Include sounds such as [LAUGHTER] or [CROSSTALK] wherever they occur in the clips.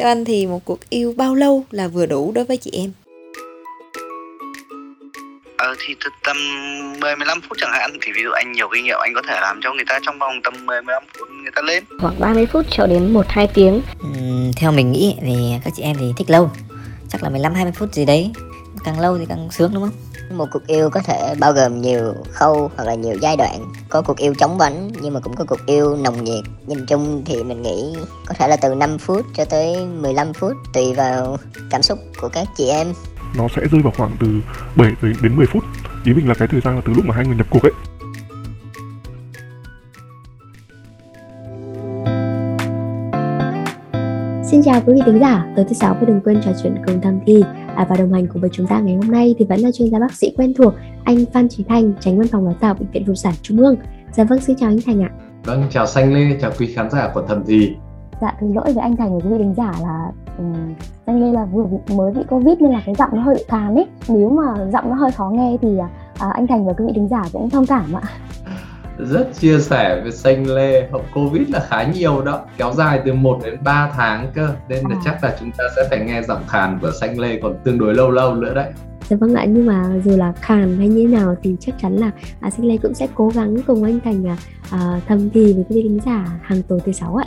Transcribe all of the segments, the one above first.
theo anh thì một cuộc yêu bao lâu là vừa đủ đối với chị em Ờ thì tầm 10 15 phút chẳng hạn thì ví dụ anh nhiều kinh nghiệm anh có thể làm cho người ta trong vòng tầm 10 15 phút người ta lên. Khoảng 30 phút cho đến 1 2 tiếng. Uhm, theo mình nghĩ thì các chị em thì thích lâu. Chắc là 15 20 phút gì đấy. Càng lâu thì càng sướng đúng không? Một cuộc yêu có thể bao gồm nhiều khâu hoặc là nhiều giai đoạn. Có cuộc yêu chóng vánh, nhưng mà cũng có cuộc yêu nồng nhiệt. Nhìn chung thì mình nghĩ có thể là từ 5 phút cho tới 15 phút, Tùy vào cảm xúc của các chị em. Nó sẽ rơi vào khoảng từ 7 đến 10 phút. Ý mình là cái thời gian là từ lúc mà hai người nhập cuộc ấy. Xin chào quý vị thính giả, tối thứ sáu đừng quên trò chuyện cùng thầm thi à, và đồng hành cùng với chúng ta ngày hôm nay thì vẫn là chuyên gia bác sĩ quen thuộc anh Phan Trí Thành, tránh văn phòng lãnh đạo bệnh viện phụ sản Trung ương. Dạ vâng, xin chào anh Thành ạ. Vâng, chào Xanh Lê, chào quý khán giả của thầm thì. Dạ, thứ lỗi với anh Thành và quý vị thính giả là um, anh Lê là vừa bị, mới bị Covid nên là cái giọng nó hơi bị khàn ấy. Nếu mà giọng nó hơi khó nghe thì à, anh Thành và quý vị thính giả cũng thông cảm ạ. [LAUGHS] Rất chia sẻ với Xanh Lê, hậu Covid là khá nhiều đó, kéo dài từ 1 đến 3 tháng cơ, nên là à. chắc là chúng ta sẽ phải nghe giọng khàn của Xanh Lê còn tương đối lâu lâu nữa đấy. Dạ vâng ạ, nhưng mà dù là khàn hay như thế nào thì chắc chắn là à, Xanh Lê cũng sẽ cố gắng cùng anh Thành à, à, thầm thì với quý vị thính giả hàng tối thứ sáu ạ.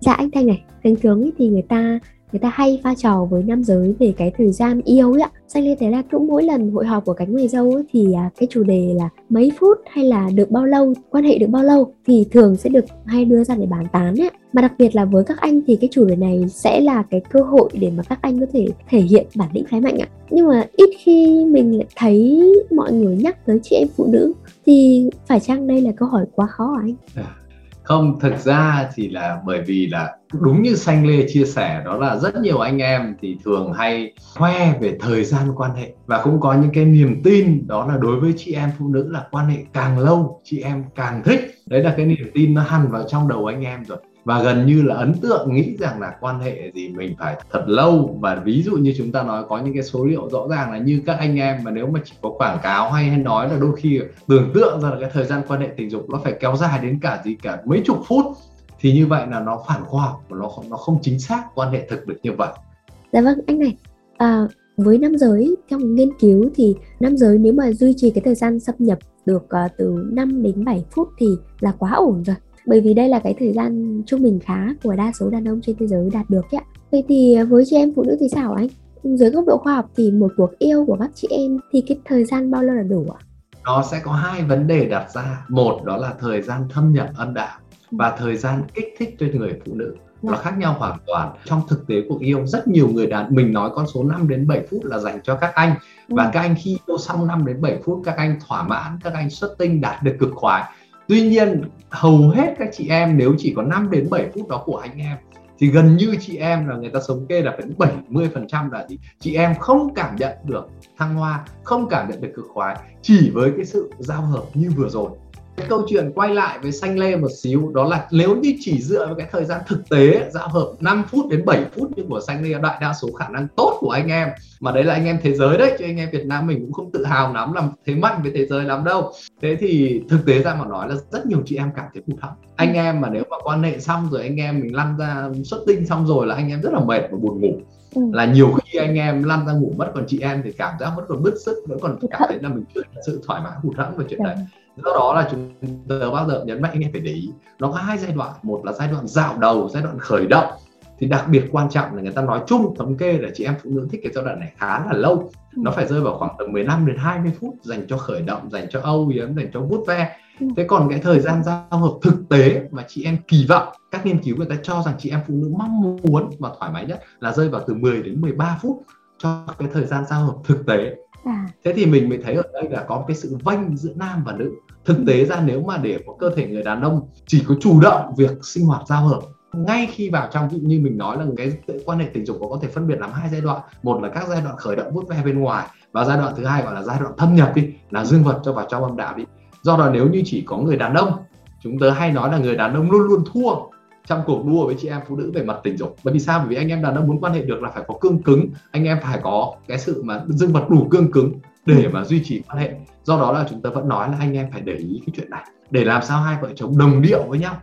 Dạ anh Thanh này, thường thường thì người ta người ta hay pha trò với nam giới về cái thời gian yêu ấy ạ. Xanh lên thấy là cũng mỗi lần hội họp của cánh người dâu ấy, thì à, cái chủ đề là mấy phút hay là được bao lâu quan hệ được bao lâu thì thường sẽ được hay đưa ra để bàn tán ấy. Mà đặc biệt là với các anh thì cái chủ đề này sẽ là cái cơ hội để mà các anh có thể thể hiện bản lĩnh phái mạnh ạ. Nhưng mà ít khi mình lại thấy mọi người nhắc tới chị em phụ nữ thì phải chăng đây là câu hỏi quá khó hả anh? À, không, thực ra thì là bởi vì là đúng như xanh lê chia sẻ, đó là rất nhiều anh em thì thường hay khoe về thời gian quan hệ. Và cũng có những cái niềm tin, đó là đối với chị em phụ nữ là quan hệ càng lâu, chị em càng thích. Đấy là cái niềm tin nó hằn vào trong đầu anh em rồi và gần như là ấn tượng nghĩ rằng là quan hệ gì mình phải thật lâu và ví dụ như chúng ta nói có những cái số liệu rõ ràng là như các anh em mà nếu mà chỉ có quảng cáo hay hay nói là đôi khi tưởng tượng ra là cái thời gian quan hệ tình dục nó phải kéo dài đến cả gì cả mấy chục phút thì như vậy là nó phản khoa học và nó không nó không chính xác quan hệ thực được như vậy. Dạ vâng anh này à, với nam giới theo nghiên cứu thì nam giới nếu mà duy trì cái thời gian xâm nhập được uh, từ 5 đến 7 phút thì là quá ổn rồi bởi vì đây là cái thời gian trung bình khá của đa số đàn ông trên thế giới đạt được ạ. Vậy thì với chị em phụ nữ thì sao anh? Dưới góc độ khoa học thì một cuộc yêu của các chị em thì cái thời gian bao lâu là đủ ạ? Nó sẽ có hai vấn đề đặt ra. Một đó là thời gian thâm nhập âm đạo và thời gian kích thích cho người phụ nữ. Nó dạ. khác nhau hoàn toàn. Trong thực tế cuộc yêu rất nhiều người đàn mình nói con số 5 đến 7 phút là dành cho các anh. Và ừ. các anh khi yêu xong 5 đến 7 phút các anh thỏa mãn các anh xuất tinh đạt được cực khoái tuy nhiên, hầu hết các chị em nếu chỉ có 5 đến 7 phút đó của anh em, thì gần như chị em là người ta thống kê là đến 70 phần trăm là gì? Chị em không cảm nhận được thăng hoa, không cảm nhận được cực khoái, chỉ với cái sự giao hợp như vừa rồi câu chuyện quay lại với xanh lê một xíu đó là nếu như chỉ dựa vào cái thời gian thực tế giao hợp 5 phút đến 7 phút như của xanh lê đại đa số khả năng tốt của anh em. Mà đấy là anh em thế giới đấy chứ anh em Việt Nam mình cũng không tự hào lắm làm thế mạnh với thế giới lắm đâu. Thế thì thực tế ra mà nói là rất nhiều chị em cảm thấy hụt hẫng anh em mà nếu mà quan hệ xong rồi anh em mình lăn ra xuất tinh xong rồi là anh em rất là mệt và buồn ngủ. Ừ. là nhiều khi anh em lăn ra ngủ mất còn chị em thì cảm giác vẫn còn bứt sức vẫn còn cảm thấy là mình chưa thật sự thoải mái hụt hẫng về chuyện đấy do đó là chúng ta bao giờ nhấn mạnh anh em phải để ý. Nó có hai giai đoạn. Một là giai đoạn dạo đầu giai đoạn khởi động. Thì đặc biệt quan trọng là người ta nói chung thống kê là chị em phụ nữ thích cái giai đoạn này khá là lâu. Ừ. nó phải rơi vào khoảng từ 15 đến 20 phút dành cho khởi động dành cho âu yếm dành cho vuốt ve. Ừ. thế còn cái thời gian giao hợp thực tế mà chị em kỳ vọng các nghiên cứu người ta cho rằng chị em phụ nữ mong muốn và thoải mái nhất là rơi vào từ 10 đến 13 phút cho cái thời gian giao hợp thực tế. À. thế thì mình mới thấy ở đây là có cái sự vanh giữa nam và nữ thực tế ra nếu mà để có cơ thể người đàn ông chỉ có chủ động việc sinh hoạt giao hợp, ngay khi vào trong ví dụ như mình nói là cái quan hệ tình dục có thể phân biệt làm hai giai đoạn. Một là các giai đoạn khởi động vút ve bên ngoài và giai đoạn thứ hai gọi là giai đoạn thâm nhập đi, là dương vật cho vào trong âm đạo đi. Do đó nếu như chỉ có người đàn ông, chúng tớ hay nói là người đàn ông luôn luôn thua trong cuộc đua với chị em phụ nữ về mặt tình dục. Bởi vì sao? Bởi vì anh em đàn ông muốn quan hệ được là phải có cương cứng, anh em phải có cái sự mà dương vật đủ cương cứng để mà duy trì quan hệ. Do đó là chúng ta vẫn nói là anh em phải để ý cái chuyện này. Để làm sao hai vợ chồng đồng điệu với nhau.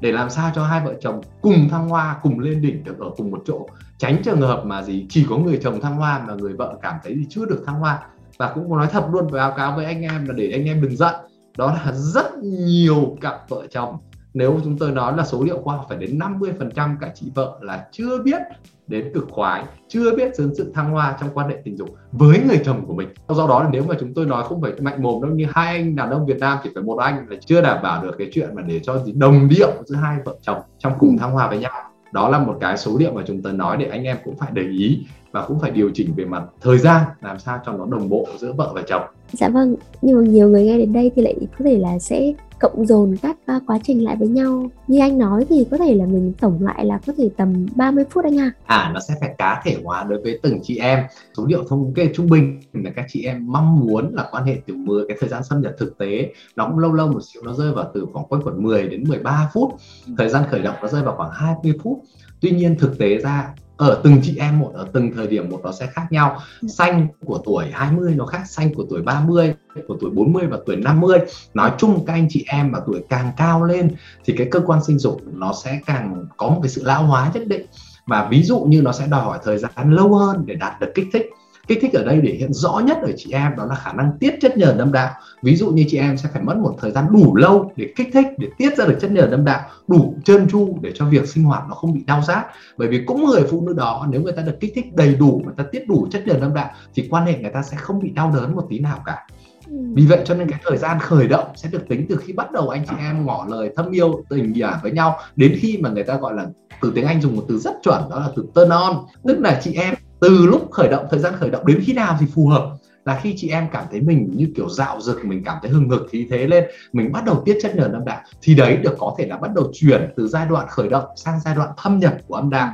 Để làm sao cho hai vợ chồng cùng thăng hoa cùng lên đỉnh được ở cùng một chỗ. Tránh trường hợp mà gì chỉ có người chồng thăng hoa mà người vợ cảm thấy gì chưa được thăng hoa. Và cũng có nói thật luôn báo cáo với anh em là để anh em đừng giận. Đó là rất nhiều cặp vợ chồng nếu chúng tôi nói là số liệu khoa học phải đến 50% cả chị vợ là chưa biết đến cực khoái, chưa biết đến sự thăng hoa trong quan hệ tình dục với người chồng của mình. Do đó là nếu mà chúng tôi nói không phải mạnh mồm đâu, như hai anh đàn ông Việt Nam chỉ phải một anh là chưa đảm bảo được cái chuyện mà để cho gì đồng điệu giữa hai vợ chồng trong cùng thăng hoa với nhau. Đó là một cái số liệu mà chúng tôi nói để anh em cũng phải để ý và cũng phải điều chỉnh về mặt thời gian làm sao cho nó đồng bộ giữa vợ và chồng. Dạ vâng, nhưng mà nhiều người nghe đến đây thì lại có thể là sẽ cộng dồn các uh, quá trình lại với nhau. Như anh nói thì có thể là mình tổng lại là có thể tầm 30 phút anh à. À nó sẽ phải cá thể hóa đối với từng chị em. Số liệu thống kê trung bình là các chị em mong muốn là quan hệ từ 10 cái thời gian xâm nhập thực tế nó cũng lâu lâu một xíu nó rơi vào từ khoảng quanh khoảng 10 đến 13 phút. Thời gian khởi động nó rơi vào khoảng 20 phút. Tuy nhiên thực tế ra ở từng chị em một ở từng thời điểm một nó sẽ khác nhau. Ừ. xanh của tuổi 20 nó khác xanh của tuổi 30 của tuổi 40 và tuổi 50 nói chung các anh chị em mà tuổi càng cao lên thì cái cơ quan sinh dục nó sẽ càng có một cái sự lão hóa nhất định. Và ví dụ như nó sẽ đòi hỏi thời gian lâu hơn để đạt được kích thích kích thích ở đây để hiện rõ nhất ở chị em đó là khả năng tiết chất nhờn âm đạo. Ví dụ như chị em sẽ phải mất một thời gian đủ lâu để kích thích để tiết ra được chất nhờn âm đạo đủ trơn tru để cho việc sinh hoạt nó không bị đau rát. Bởi vì cũng người phụ nữ đó nếu người ta được kích thích đầy đủ người ta tiết đủ chất nhờn âm đạo thì quan hệ người ta sẽ không bị đau đớn một tí nào cả. Ừ. vì vậy cho nên cái thời gian khởi động sẽ được tính từ khi bắt đầu anh chị em ngỏ lời thâm yêu tình nghĩa với nhau đến khi mà người ta gọi là từ tiếng Anh dùng một từ rất chuẩn đó là từ turn on. Tức là chị em từ lúc khởi động, thời gian khởi động đến khi nào thì phù hợp. Là khi chị em cảm thấy mình như kiểu dạo rực, mình cảm thấy hừng hực khí thế lên, mình bắt đầu tiết chất nhờn âm đạo thì đấy được có thể là bắt đầu chuyển từ giai đoạn khởi động sang giai đoạn thâm nhập của âm đạo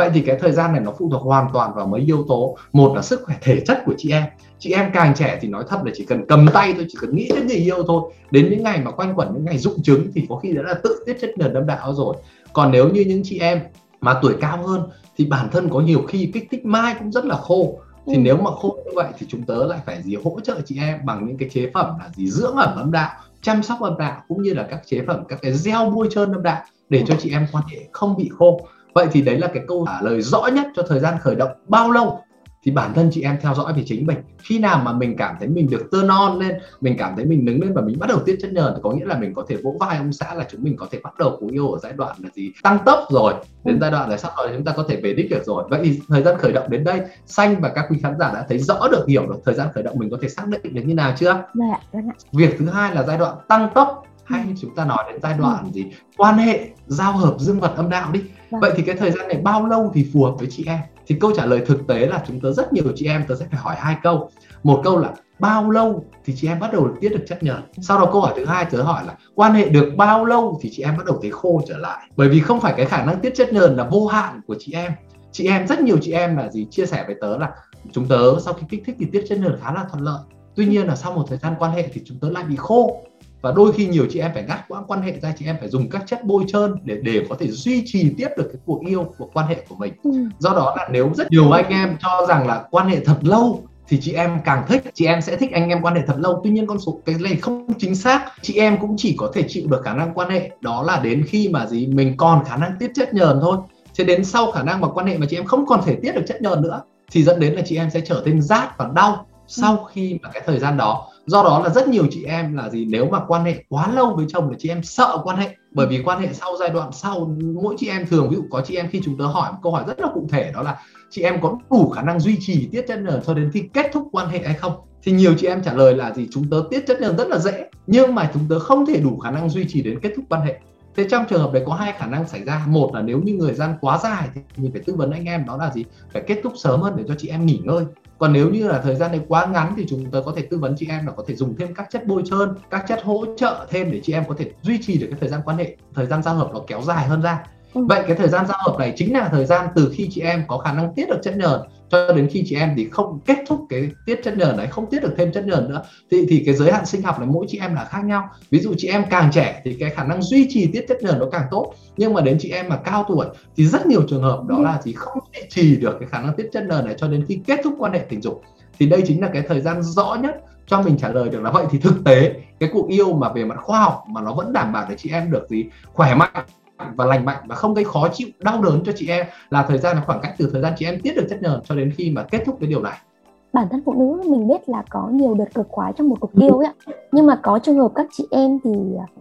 vậy thì cái thời gian này nó phụ thuộc hoàn toàn vào mấy yếu tố. Một là sức khỏe thể chất của chị em. Chị em càng trẻ thì nói thật là chỉ cần cầm tay thôi, chỉ cần nghĩ đến người yêu thôi. Đến những ngày mà quanh quẩn, những ngày dụng chứng thì có khi đã là tự tiết chất nhờn âm đạo rồi. Còn nếu như những chị em mà tuổi cao hơn thì bản thân có nhiều khi kích thích mai cũng rất là khô. Thì ừ. nếu mà khô như vậy thì chúng tớ lại phải gì hỗ trợ chị em bằng những cái chế phẩm là gì? Dưỡng ẩm âm đạo chăm sóc âm đạo cũng như là các chế phẩm các cái gel bôi trơn âm đạo để cho chị em quan hệ không bị khô. Vậy thì đấy là cái câu trả lời rõ nhất cho thời gian khởi động bao lâu thì bản thân chị em theo dõi về chính mình. Khi nào mà mình cảm thấy mình được tơ non lên mình cảm thấy mình đứng lên và mình bắt đầu tiết chất nhờn thì có nghĩa là mình có thể vỗ vai ông xã là chúng mình có thể bắt đầu cuộc yêu ở giai đoạn là gì? Tăng tốc rồi đến giai đoạn là sắp rồi chúng ta có thể về đích được rồi. Vậy thì thời gian khởi động đến đây xanh và các quý khán giả đã thấy rõ được hiểu được thời gian khởi động mình có thể xác định được như nào chưa? Dạ, việc thứ hai là giai đoạn tăng tốc. Hay ừ. chúng ta nói đến giai đoạn ừ. gì? Quan hệ giao hợp dương vật âm đạo đi. Vâng. vậy thì cái thời gian này bao lâu thì phù hợp với chị em thì câu trả lời thực tế là chúng tớ rất nhiều chị em tớ sẽ phải hỏi hai câu. Một câu là, bao lâu thì chị em bắt đầu tiết được chất nhờn? Sau đó câu hỏi thứ hai tớ hỏi là, quan hệ được bao lâu thì chị em bắt đầu thấy khô trở lại? Bởi vì không phải cái khả năng tiết chất nhờn là vô hạn của chị em. Chị em, rất nhiều chị em là gì? Chia sẻ với tớ là chúng tớ sau khi kích thích thì tiết chất nhờn khá là thuận lợi. Tuy nhiên là sau một thời gian quan hệ thì chúng tớ lại bị khô và đôi khi nhiều chị em phải ngắt quãng quan hệ ra chị em phải dùng các chất bôi trơn để để có thể duy trì tiếp được cái cuộc yêu của quan hệ của mình. Ừ. do đó là nếu rất nhiều anh em cho rằng là quan hệ thật lâu thì chị em càng thích chị em sẽ thích anh em quan hệ thật lâu. Tuy nhiên con số cái này không chính xác chị em cũng chỉ có thể chịu được khả năng quan hệ. Đó là đến khi mà gì mình còn khả năng tiết chất nhờn thôi. Thế đến sau khả năng mà quan hệ mà chị em không còn thể tiết được chất nhờn nữa thì dẫn đến là chị em sẽ trở nên rát và đau sau khi mà cái thời gian đó do đó là rất nhiều chị em là gì nếu mà quan hệ quá lâu với chồng là chị em sợ quan hệ. Bởi vì quan hệ sau giai đoạn sau mỗi chị em thường ví dụ có chị em khi chúng tớ hỏi một câu hỏi rất là cụ thể đó là chị em có đủ khả năng duy trì tiết chất nhờn cho đến khi kết thúc quan hệ hay không? Thì nhiều chị em trả lời là gì chúng tớ tiết chất nhờn rất là dễ nhưng mà chúng tớ không thể đủ khả năng duy trì đến kết thúc quan hệ thế trong trường hợp đấy có hai khả năng xảy ra. Một là nếu như người gian quá dài thì mình phải tư vấn anh em đó là gì? Phải kết thúc sớm hơn để cho chị em nghỉ ngơi. Còn nếu như là thời gian này quá ngắn thì chúng tôi có thể tư vấn chị em là có thể dùng thêm các chất bôi trơn các chất hỗ trợ thêm để chị em có thể duy trì được cái thời gian quan hệ thời gian giao hợp nó kéo dài hơn ra. Ừ. vậy cái thời gian giao hợp này chính là thời gian từ khi chị em có khả năng tiết được chất nhờn cho đến khi chị em thì không kết thúc cái tiết chất nhờn đấy không tiết được thêm chất nhờn nữa thì thì cái giới hạn sinh học này mỗi chị em là khác nhau. Ví dụ chị em càng trẻ thì cái khả năng duy trì tiết chất nhờn nó càng tốt nhưng mà đến chị em mà cao tuổi thì rất nhiều trường hợp đó là chỉ không duy trì được cái khả năng tiết chất nhờn này cho đến khi kết thúc quan hệ tình dục. Thì đây chính là cái thời gian rõ nhất cho mình trả lời được là vậy. Thì thực tế cái cuộc yêu mà về mặt khoa học mà nó vẫn đảm bảo để chị em được gì khỏe mạnh và lành mạnh và không gây khó chịu, đau đớn cho chị em là thời gian là khoảng cách từ thời gian chị em tiết được chất nhờn cho đến khi mà kết thúc cái điều này. Bản thân phụ nữ mình biết là có nhiều đợt cực khoái trong một cuộc yêu ấy ạ. Nhưng mà có trường hợp các chị em thì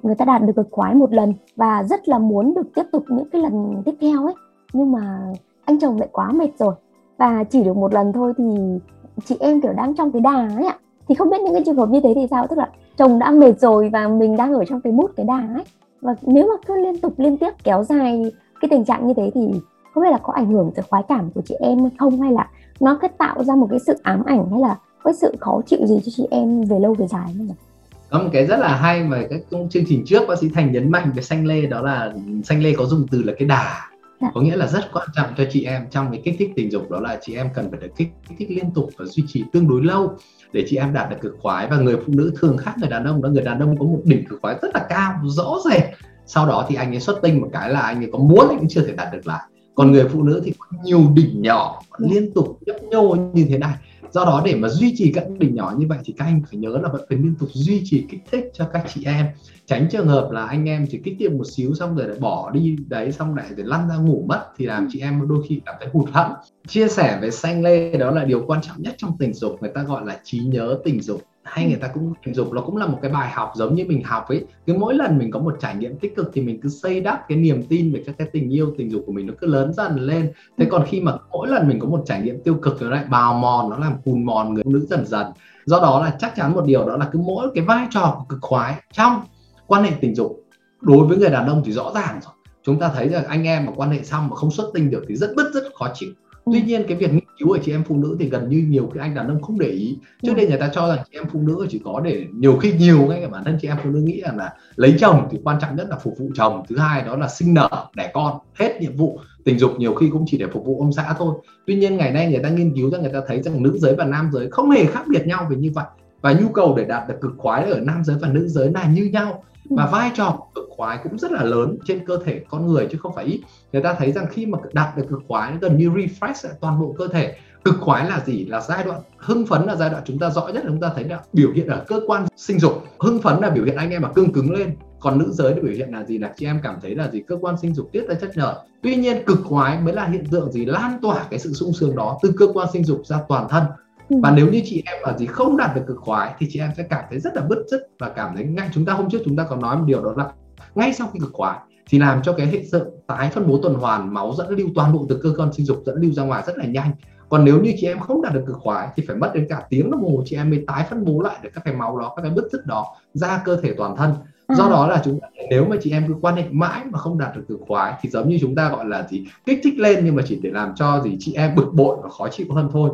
người ta đạt được cực khoái một lần và rất là muốn được tiếp tục những cái lần tiếp theo ấy. Nhưng mà anh chồng lại quá mệt rồi và chỉ được một lần thôi thì chị em kiểu đang trong cái đà ấy ạ. Thì không biết những cái trường hợp như thế thì sao? Tức là chồng đã mệt rồi và mình đang ở trong cái mút cái đà ấy và nếu mà cứ liên tục, liên tiếp kéo dài cái tình trạng như thế thì không biết là có ảnh hưởng tới khoái cảm của chị em hay không, hay là nó cứ tạo ra một cái sự ám ảnh hay là cái sự khó chịu gì cho chị em về lâu về dài không có một cái rất là hay mà các chương trình trước bác sĩ thành nhấn mạnh về xanh lê, đó là xanh lê có dùng từ là cái đà. Dạ. có nghĩa là rất quan trọng cho chị em trong cái kích thích tình dục đó là chị em cần phải được kích, kích thích liên tục và duy trì tương đối lâu để chị em đạt được cực khoái. Và người phụ nữ thường khác người đàn ông đó người đàn ông có một đỉnh cực khoái rất là cao rõ rệt. Sau đó thì anh ấy xuất tinh một cái là anh ấy có muốn anh cũng chưa thể đạt được lại. Còn người phụ nữ thì có nhiều đỉnh nhỏ liên tục nhấp nhô như thế này do đó để mà duy trì các đỉnh nhỏ như vậy thì các anh phải nhớ là vẫn phải liên tục duy trì kích thích cho các chị em. Tránh trường hợp là anh em chỉ kích tiệm một xíu xong rồi lại bỏ đi đấy, xong lại để lăn ra ngủ mất thì làm chị em đôi khi cảm thấy hụt hẫng. Chia sẻ về xanh lê đó là điều quan trọng nhất trong tình dục, người ta gọi là trí nhớ tình dục hay người ta cũng tình dục nó cũng là một cái bài học giống như mình học ấy. Cứ mỗi lần mình có một trải nghiệm tích cực thì mình cứ xây đắp cái niềm tin về các cái tình yêu tình dục của mình nó cứ lớn dần lên. Thế còn khi mà mỗi lần mình có một trải nghiệm tiêu cực nó lại bào mòn nó làm cùn mòn người phụ nữ dần dần. Do đó là chắc chắn một điều đó là cứ mỗi cái vai trò của cực khoái trong quan hệ tình dục đối với người đàn ông thì rõ ràng rồi. Chúng ta thấy rằng anh em mà quan hệ xong mà không xuất tinh được thì rất bứt rất khó chịu tuy nhiên cái việc nghiên cứu ở chị em phụ nữ thì gần như nhiều cái anh đàn ông không để ý. Trước đây người ta cho rằng chị em phụ nữ chỉ có để nhiều khi nhiều ngay cả bản thân chị em phụ nữ nghĩ rằng là lấy chồng thì quan trọng nhất là phục vụ chồng thứ hai đó là sinh nở đẻ con hết nhiệm vụ tình dục nhiều khi cũng chỉ để phục vụ ông xã thôi. Tuy nhiên ngày nay người ta nghiên cứu ra người ta thấy rằng nữ giới và nam giới không hề khác biệt nhau về như vậy. Và nhu cầu để đạt được cực khoái ở nam giới và nữ giới là như nhau. Và vai trò cực khoái cũng rất là lớn trên cơ thể con người chứ không phải ít. Người ta thấy rằng khi mà đạt được cực khoái gần như refresh toàn bộ cơ thể. Cực khoái là gì? Là giai đoạn hưng phấn là giai đoạn chúng ta rõ nhất là chúng ta thấy là biểu hiện ở cơ quan sinh dục. Hưng phấn là biểu hiện anh em mà cưng cứng lên. Còn nữ giới thì biểu hiện là gì là chị em cảm thấy là gì? Cơ quan sinh dục tiết ra chất nhờn tuy nhiên cực khoái mới là hiện tượng gì? Lan tỏa cái sự sung sướng đó từ cơ quan sinh dục ra toàn thân. Ừ. và nếu như chị em mà gì không đạt được cực khoái thì chị em sẽ cảm thấy rất là bứt rứt và cảm thấy ngay chúng ta hôm trước chúng ta còn nói một điều đó là ngay sau khi cực khoái thì làm cho cái hệ sự tái phân bố tuần hoàn máu dẫn lưu toàn bộ từ cơ quan sinh dục dẫn lưu ra ngoài rất là nhanh còn nếu như chị em không đạt được cực khoái thì phải mất đến cả tiếng đồng hồ chị em mới tái phân bố lại được các cái máu đó các cái bứt rứt đó ra cơ thể toàn thân à. do đó là chúng ta nếu mà chị em cứ quan hệ mãi mà không đạt được cực khoái thì giống như chúng ta gọi là gì kích thích lên nhưng mà chỉ để làm cho gì chị em bực bội và khó chịu hơn thôi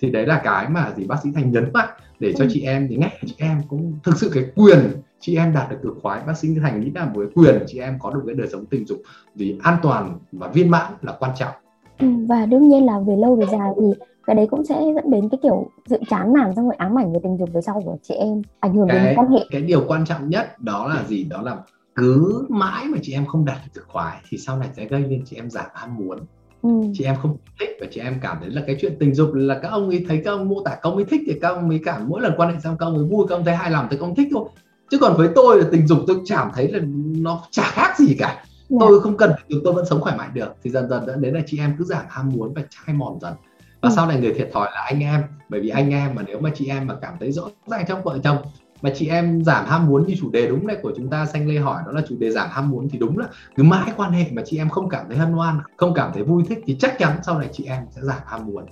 thì đấy là cái mà gì bác sĩ thành nhấn mạnh để cho ừ. chị em thì ngay chị em cũng thực sự cái quyền chị em đạt được cực khoái bác sĩ thành nghĩ là cái quyền chị em có được cái đời sống tình dục vì an toàn và viên mãn là quan trọng. Ừ, và đương nhiên là về lâu về dài thì cái đấy cũng sẽ dẫn đến cái kiểu sự chán nản xong rồi ám ảnh về tình dục về sau của chị em ảnh hưởng cái, đến quan hệ. cái điều quan trọng nhất đó là gì? Đó là cứ mãi mà chị em không đạt được cực khoái thì sau này sẽ gây nên chị em giảm ham muốn. Ừ. chị em không thích và chị em cảm thấy là cái chuyện tình dục là các ông ấy thấy các ông mô tả các ông ấy thích thì các ông ấy cảm mỗi lần quan hệ xong các ông ấy vui các ông thấy hài lòng thì các ông thích thôi chứ còn với tôi là tình dục tôi cảm thấy là nó chả khác gì cả yeah. Dạ. tôi không cần tình dục tôi vẫn sống khỏe mạnh được thì dần dần dẫn đến là chị em cứ giảm ham muốn và chai mòn dần và ừ. sau này người thiệt thòi là anh em bởi vì anh em mà nếu mà chị em mà cảm thấy rõ ràng trong vợ chồng mà chị em giảm ham muốn như chủ đề đúng này của chúng ta xanh lê hỏi đó là chủ đề giảm ham muốn thì đúng là cứ mãi quan hệ mà chị em không cảm thấy hân hoan không cảm thấy vui thích thì chắc chắn sau này chị em sẽ giảm ham muốn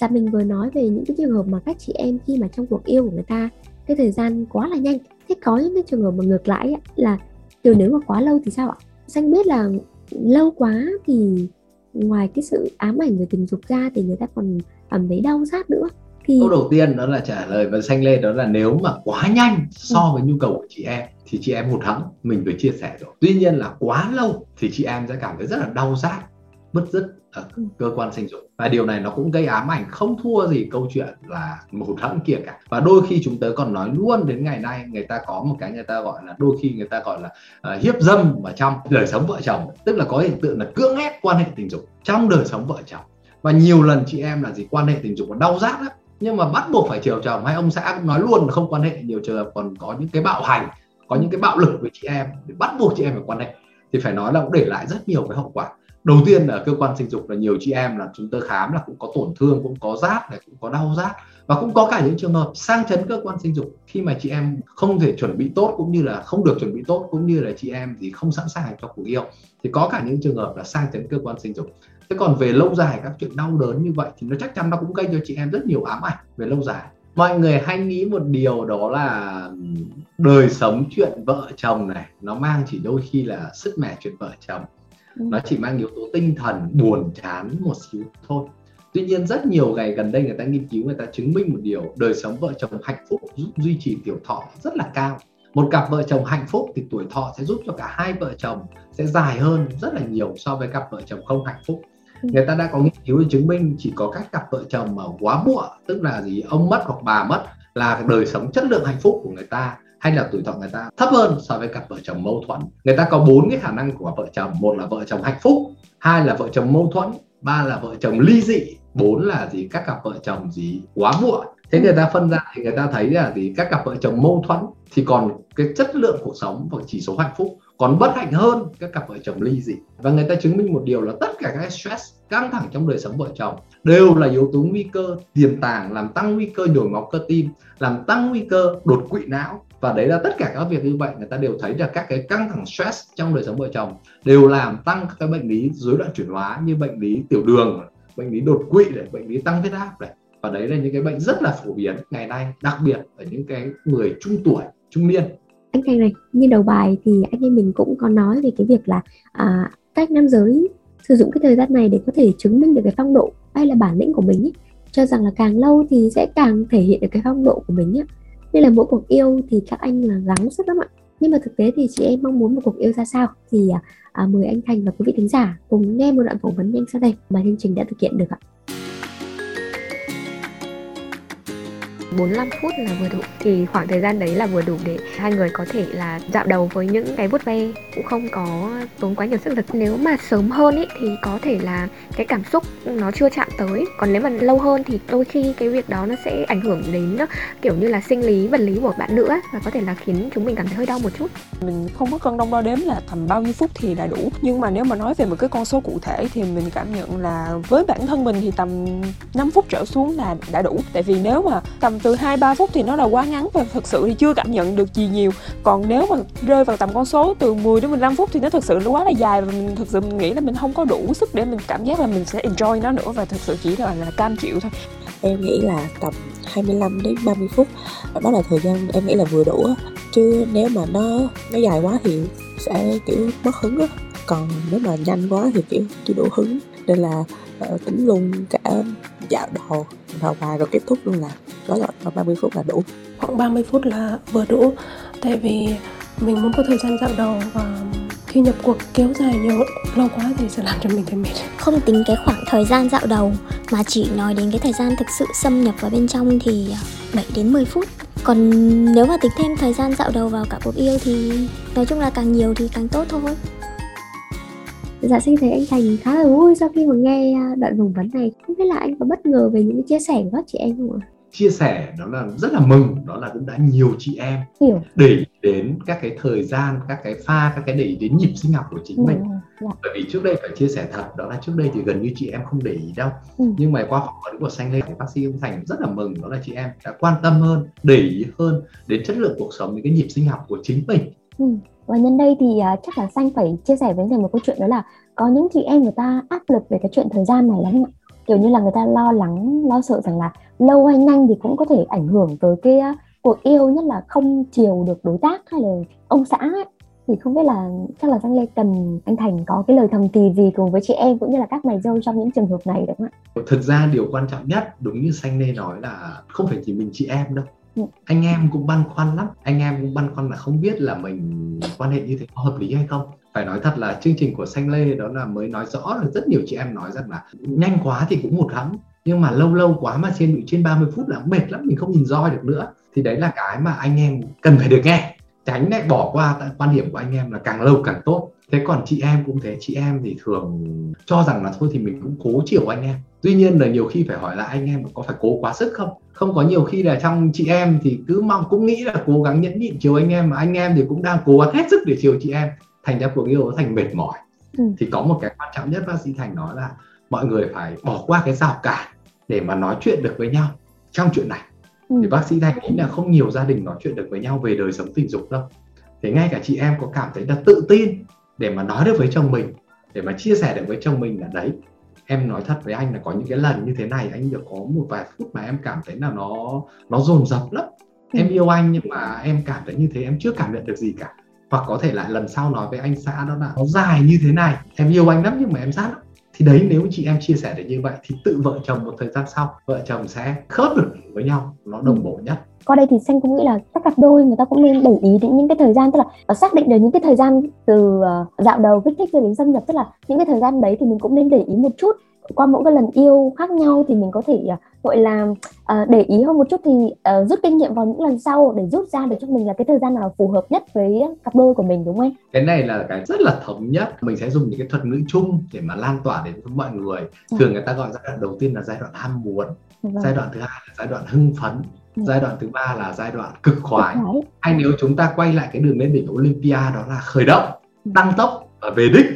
Dạ mình vừa nói về những cái trường hợp mà các chị em khi mà trong cuộc yêu của người ta cái thời gian quá là nhanh thế có những cái trường hợp mà ngược lại là từ nếu mà quá lâu thì sao ạ? Xanh biết là lâu quá thì ngoài cái sự ám ảnh về tình dục ra thì người ta còn cảm thấy đau rát nữa? Thì... câu đầu tiên đó là trả lời và xanh lên đó là nếu mà quá nhanh so ừ. với nhu cầu của chị em thì chị em hụt hẫng mình vừa chia sẻ rồi. Tuy nhiên là quá lâu thì chị em sẽ cảm thấy rất là đau rát bứt rứt ở ừ. cơ quan sinh dục. Và điều này nó cũng gây ám ảnh không thua gì câu chuyện là một hẫng kia cả. Và đôi khi chúng tớ còn nói luôn đến ngày nay người ta có một cái người ta gọi là đôi khi người ta gọi là uh, hiếp dâm ở trong đời sống vợ chồng. Tức là có hiện tượng là cưỡng ép quan hệ tình dục trong đời sống vợ chồng. Và nhiều lần chị em là gì quan hệ tình dục và đau rát á nhưng mà bắt buộc phải chiều chồng hay ông xã cũng nói luôn là không quan hệ. Nhiều trường hợp còn có những cái bạo hành có những cái bạo lực với chị em. Để bắt buộc chị em phải quan hệ. Thì phải nói là cũng để lại rất nhiều cái hậu quả đầu tiên là cơ quan sinh dục là nhiều chị em là chúng tôi khám là cũng có tổn thương, cũng có rát này, cũng có đau rát. Và cũng có cả những trường hợp sang chấn cơ quan sinh dục khi mà chị em không thể chuẩn bị tốt cũng như là không được chuẩn bị tốt cũng như là chị em thì không sẵn sàng cho cuộc yêu. Thì có cả những trường hợp là sang chấn cơ quan sinh dục. Thế còn về lâu dài các chuyện đau đớn như vậy thì nó chắc chắn nó cũng gây cho chị em rất nhiều ám ảnh về lâu dài. Mọi người hay nghĩ một điều đó là đời sống chuyện vợ chồng này nó mang chỉ đôi khi là sức mẻ chuyện vợ chồng nó chỉ mang yếu tố tinh thần buồn chán một xíu thôi. Tuy nhiên rất nhiều ngày gần đây người ta nghiên cứu người ta chứng minh một điều đời sống vợ chồng hạnh phúc giúp duy trì tiểu thọ rất là cao. Một cặp vợ chồng hạnh phúc thì tuổi thọ sẽ giúp cho cả hai vợ chồng sẽ dài hơn rất là nhiều so với cặp vợ chồng không hạnh phúc. Ừ. người ta đã có nghiên cứu chứng minh chỉ có các cặp vợ chồng mà quá muộn tức là gì ông mất hoặc bà mất là đời sống chất lượng hạnh phúc của người ta hay là tuổi thọ người ta thấp hơn so với cặp vợ chồng mâu thuẫn. Người ta có bốn cái khả năng của vợ chồng, một là vợ chồng hạnh phúc, hai là vợ chồng mâu thuẫn, ba là vợ chồng ly dị, bốn là gì, các cặp vợ chồng gì quá muộn. Thế người ta phân ra thì người ta thấy là gì, các cặp vợ chồng mâu thuẫn thì còn cái chất lượng cuộc sống và chỉ số hạnh phúc còn bất hạnh hơn các cặp vợ chồng ly dị. Và người ta chứng minh một điều là tất cả các stress căng thẳng trong đời sống vợ chồng đều là yếu tố nguy cơ tiềm tàng, làm tăng nguy cơ nhồi máu cơ tim, làm tăng nguy cơ đột quỵ não và đấy là tất cả các việc như vậy người ta đều thấy là các cái căng thẳng stress trong đời sống vợ chồng đều làm tăng các cái bệnh lý rối loạn chuyển hóa như bệnh lý tiểu đường bệnh lý đột quỵ này bệnh lý tăng huyết áp này. Và đấy là những cái bệnh rất là phổ biến ngày nay đặc biệt ở những cái người trung tuổi trung niên. Anh Thành này như đầu bài thì anh em mình cũng có nói về cái việc là à, các nam giới sử dụng cái thời gian này để có thể chứng minh được cái phong độ hay là bản lĩnh của mình ấy. Cho rằng là càng lâu thì sẽ càng thể hiện được cái phong độ của mình ấy nên là mỗi cuộc yêu thì các anh là gắng sức lắm ạ. Nhưng mà thực tế thì chị em mong muốn một cuộc yêu ra sao? Thì à, à, mời anh Thành và quý vị thính giả cùng nghe một đoạn phỏng vấn nhanh sau đây mà chương trình đã thực hiện được ạ. 45 phút là vừa đủ. Thì khoảng thời gian đấy là vừa đủ để hai người có thể là dạo đầu với những cái vuốt ve cũng không có tốn quá nhiều sức lực. Nếu mà sớm hơn ý, thì có thể là cái cảm xúc nó chưa chạm tới. Còn nếu mà lâu hơn thì đôi khi cái việc đó nó sẽ ảnh hưởng đến ờ, kiểu như là sinh lý vật lý của bạn nữa và có thể là khiến chúng mình cảm thấy hơi đau một chút. Mình không có cân đong đo đếm là tầm bao nhiêu phút thì là đủ. Nhưng mà nếu mà nói về một cái con số cụ thể thì mình cảm nhận là với bản thân mình thì tầm 5 phút trở xuống là đã đủ. Tại vì nếu mà tầm từ 2 3 phút thì nó là quá ngắn và thực sự thì chưa cảm nhận được gì nhiều. Còn nếu mà rơi vào tầm con số từ 10 đến 15 phút thì nó thực sự nó quá là dài và mình thực sự mình nghĩ là mình không có đủ sức để mình cảm giác là mình sẽ enjoy nó nữa và thực sự chỉ là là cam chịu thôi. Em nghĩ là tầm 25 đến 30 phút đó là thời gian em nghĩ là vừa đủ chứ nếu mà nó nó dài quá thì sẽ kiểu mất hứng á còn nếu mà nhanh quá thì kiểu chưa đủ hứng nên là uh, tính luôn cả dạo đầu đầu bài rồi kết thúc luôn là đó là 30 phút là đủ. Khoảng 30 phút là vừa đủ. Tại vì mình muốn có thời gian dạo đầu và khi nhập cuộc kéo dài nhiều lâu quá thì sẽ làm cho mình thấy mệt. Không tính cái khoảng thời gian dạo đầu mà chỉ nói đến cái thời gian thực sự xâm nhập vào bên trong thì 7 đến 10 phút. Còn nếu mà tính thêm thời gian dạo đầu vào cả cuộc yêu thì nói chung là càng nhiều thì càng tốt thôi. Dạ xin thấy anh Thành khá là vui sau khi mà nghe đoạn phỏng vấn này. Không biết là anh có bất ngờ về những chia sẻ của các chị em không ạ? Chia sẻ đó là rất là mừng đó là cũng đã nhiều chị em Hiểu. để đến các cái thời gian các cái pha các cái để đến nhịp sinh học của chính ừ, mình dạ. bởi vì trước đây phải chia sẻ thật đó là trước đây thì gần như chị em không để ý đâu ừ. nhưng mà qua phỏng vấn của xanh lên thì bác sĩ ông thành rất là mừng đó là chị em đã quan tâm hơn để ý hơn đến chất lượng cuộc sống những cái nhịp sinh học của chính mình ừ. và nhân đây thì uh, chắc là xanh phải chia sẻ với mình một câu chuyện đó là có những chị em người ta áp lực về cái chuyện thời gian này lắm ạ kiểu như là người ta lo lắng lo sợ rằng là lâu hay nhanh thì cũng có thể ảnh hưởng tới cái cuộc yêu nhất là không chiều được đối tác hay là ông xã ấy. thì không biết là chắc là Giang Lê cần anh Thành có cái lời thầm thì gì cùng với chị em cũng như là các mày dâu trong những trường hợp này đúng không ạ? Thực ra điều quan trọng nhất đúng như Xanh Lê nói là không phải chỉ mình chị em đâu ừ. anh em cũng băn khoăn lắm anh em cũng băn khoăn là không biết là mình quan hệ như thế có hợp lý hay không phải nói thật là chương trình của xanh lê đó là mới nói rõ là rất nhiều chị em nói rằng là nhanh quá thì cũng một lắm, nhưng mà lâu lâu quá mà trên bị trên 30 phút là mệt lắm, mình không nhìn roi được nữa. Thì đấy là cái mà anh em cần phải được nghe. Tránh lại bỏ qua tại quan điểm của anh em là càng lâu càng tốt. Thế còn chị em cũng thế, chị em thì thường cho rằng là thôi thì mình cũng cố chiều anh em. Tuy nhiên là nhiều khi phải hỏi lại anh em có phải cố quá sức không? Không có nhiều khi là trong chị em thì cứ mong, cũng nghĩ là cố gắng nhẫn nhịn chiều anh em mà anh em thì cũng đang cố gắng hết sức để chiều chị em thành ra cuộc yêu nó thành mệt mỏi ừ. thì có một cái quan trọng nhất bác sĩ thành nói là mọi người phải bỏ qua cái rào cản để mà nói chuyện được với nhau trong chuyện này ừ. thì bác sĩ thành nghĩ là không nhiều gia đình nói chuyện được với nhau về đời sống tình dục đâu thì ngay cả chị em có cảm thấy là tự tin để mà nói được với chồng mình để mà chia sẻ được với chồng mình là đấy em nói thật với anh là có những cái lần như thế này anh được có một vài phút mà em cảm thấy là nó nó dồn dập lắm ừ. em yêu anh nhưng mà em cảm thấy như thế em chưa cảm nhận được gì cả hoặc có thể lại lần sau nói với anh xã đó là nó dài như thế này em yêu anh lắm nhưng mà em sát lắm. Thì đấy nếu chị em chia sẻ được như vậy thì tự vợ chồng một thời gian sau vợ chồng sẽ khớp được với nhau nó đồng bộ nhất. Qua đây thì xanh cũng nghĩ là các cặp đôi người ta cũng nên để ý đến những cái thời gian tức là xác định được những cái thời gian từ uh, dạo đầu kích thích cho đến xâm nhập tức là những cái thời gian đấy thì mình cũng nên để ý một chút. Qua mỗi cái lần yêu khác nhau thì mình có thể uh, gọi là uh, để ý hơn một chút thì uh, rút kinh nghiệm vào những lần sau để rút ra được cho mình là cái thời gian nào phù hợp nhất với cặp đôi của mình đúng không anh? Cái này là cái rất là thống nhất. Mình sẽ dùng những cái thuật ngữ chung để mà lan tỏa đến với mọi người. Ừ. Thường người ta gọi giai đoạn đầu tiên là giai đoạn ham muốn, vâng. giai đoạn thứ hai là giai đoạn hưng phấn, ừ. giai đoạn thứ ba là giai đoạn cực khoái. Hay nếu chúng ta quay lại cái đường lên đỉnh Olympia đó là khởi động, tăng tốc và về đích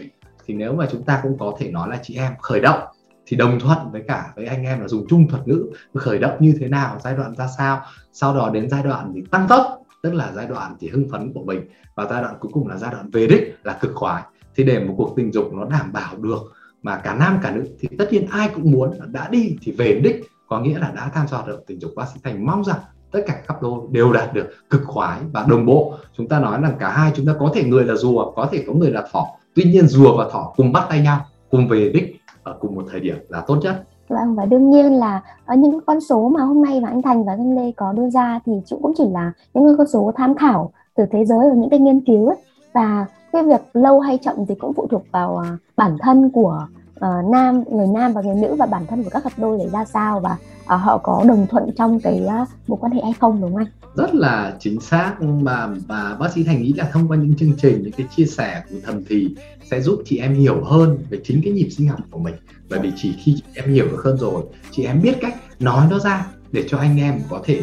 thì nếu mà chúng ta cũng có thể nói là chị em khởi động thì đồng thuận với cả với anh em là dùng chung thuật ngữ khởi động như thế nào, giai đoạn ra sao, sau đó đến giai đoạn thì tăng tốc, tức là giai đoạn thì hưng phấn của mình, và giai đoạn cuối cùng là giai đoạn về đích là cực khoái. Thì để một cuộc tình dục nó đảm bảo được mà cả nam cả nữ thì tất nhiên ai cũng muốn đã đi thì về đích, có nghĩa là đã tham gia được tình dục bác sĩ thành, mong rằng tất cả các cặp đôi đều đạt được cực khoái và đồng bộ. Chúng ta nói rằng cả hai chúng ta có thể người là rùa, có thể có người là thỏ. Tuy nhiên rùa và thỏ cùng bắt tay nhau cùng về đích ở cùng một thời điểm là tốt nhất Vâng và đương nhiên là ở những con số mà hôm nay mà anh Thành và anh Lê có đưa ra thì cũng chỉ là những con số tham khảo từ thế giới và những cái nghiên cứu ấy. và cái việc lâu hay chậm thì cũng phụ thuộc vào à, bản thân của uh, nam người nam và người nữ và bản thân của các cặp đôi để ra sao và uh, họ có đồng thuận trong cái uh, mối quan hệ hay không đúng không anh? Rất là chính xác mà và bác sĩ Thành nghĩ là thông qua những chương trình những cái chia sẻ của thầm thì sẽ giúp chị em hiểu hơn về chính cái nhịp sinh học của mình bởi vì chỉ khi chị em hiểu được hơn rồi chị em biết cách nói nó ra để cho anh em có thể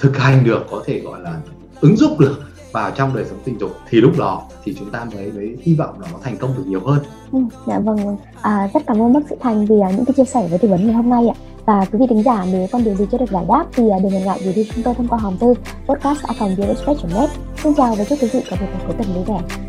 thực hành được có thể gọi là ứng dụng được vào trong đời sống tình dục thì lúc đó thì chúng ta mới mới hy vọng là nó thành công được nhiều hơn. Ừ, dạ vâng, à, rất cảm ơn bác sĩ Thành vì uh, những cái chia sẻ với tư vấn ngày hôm nay ạ. Và quý vị thính giả, nếu còn điều gì chưa được giải đáp thì à, đừng ngần ngại gửi đi chúng tôi thông qua hòm thư podcast net. Xin chào và chúc quý vị có một ngày cuối tuần vui vẻ.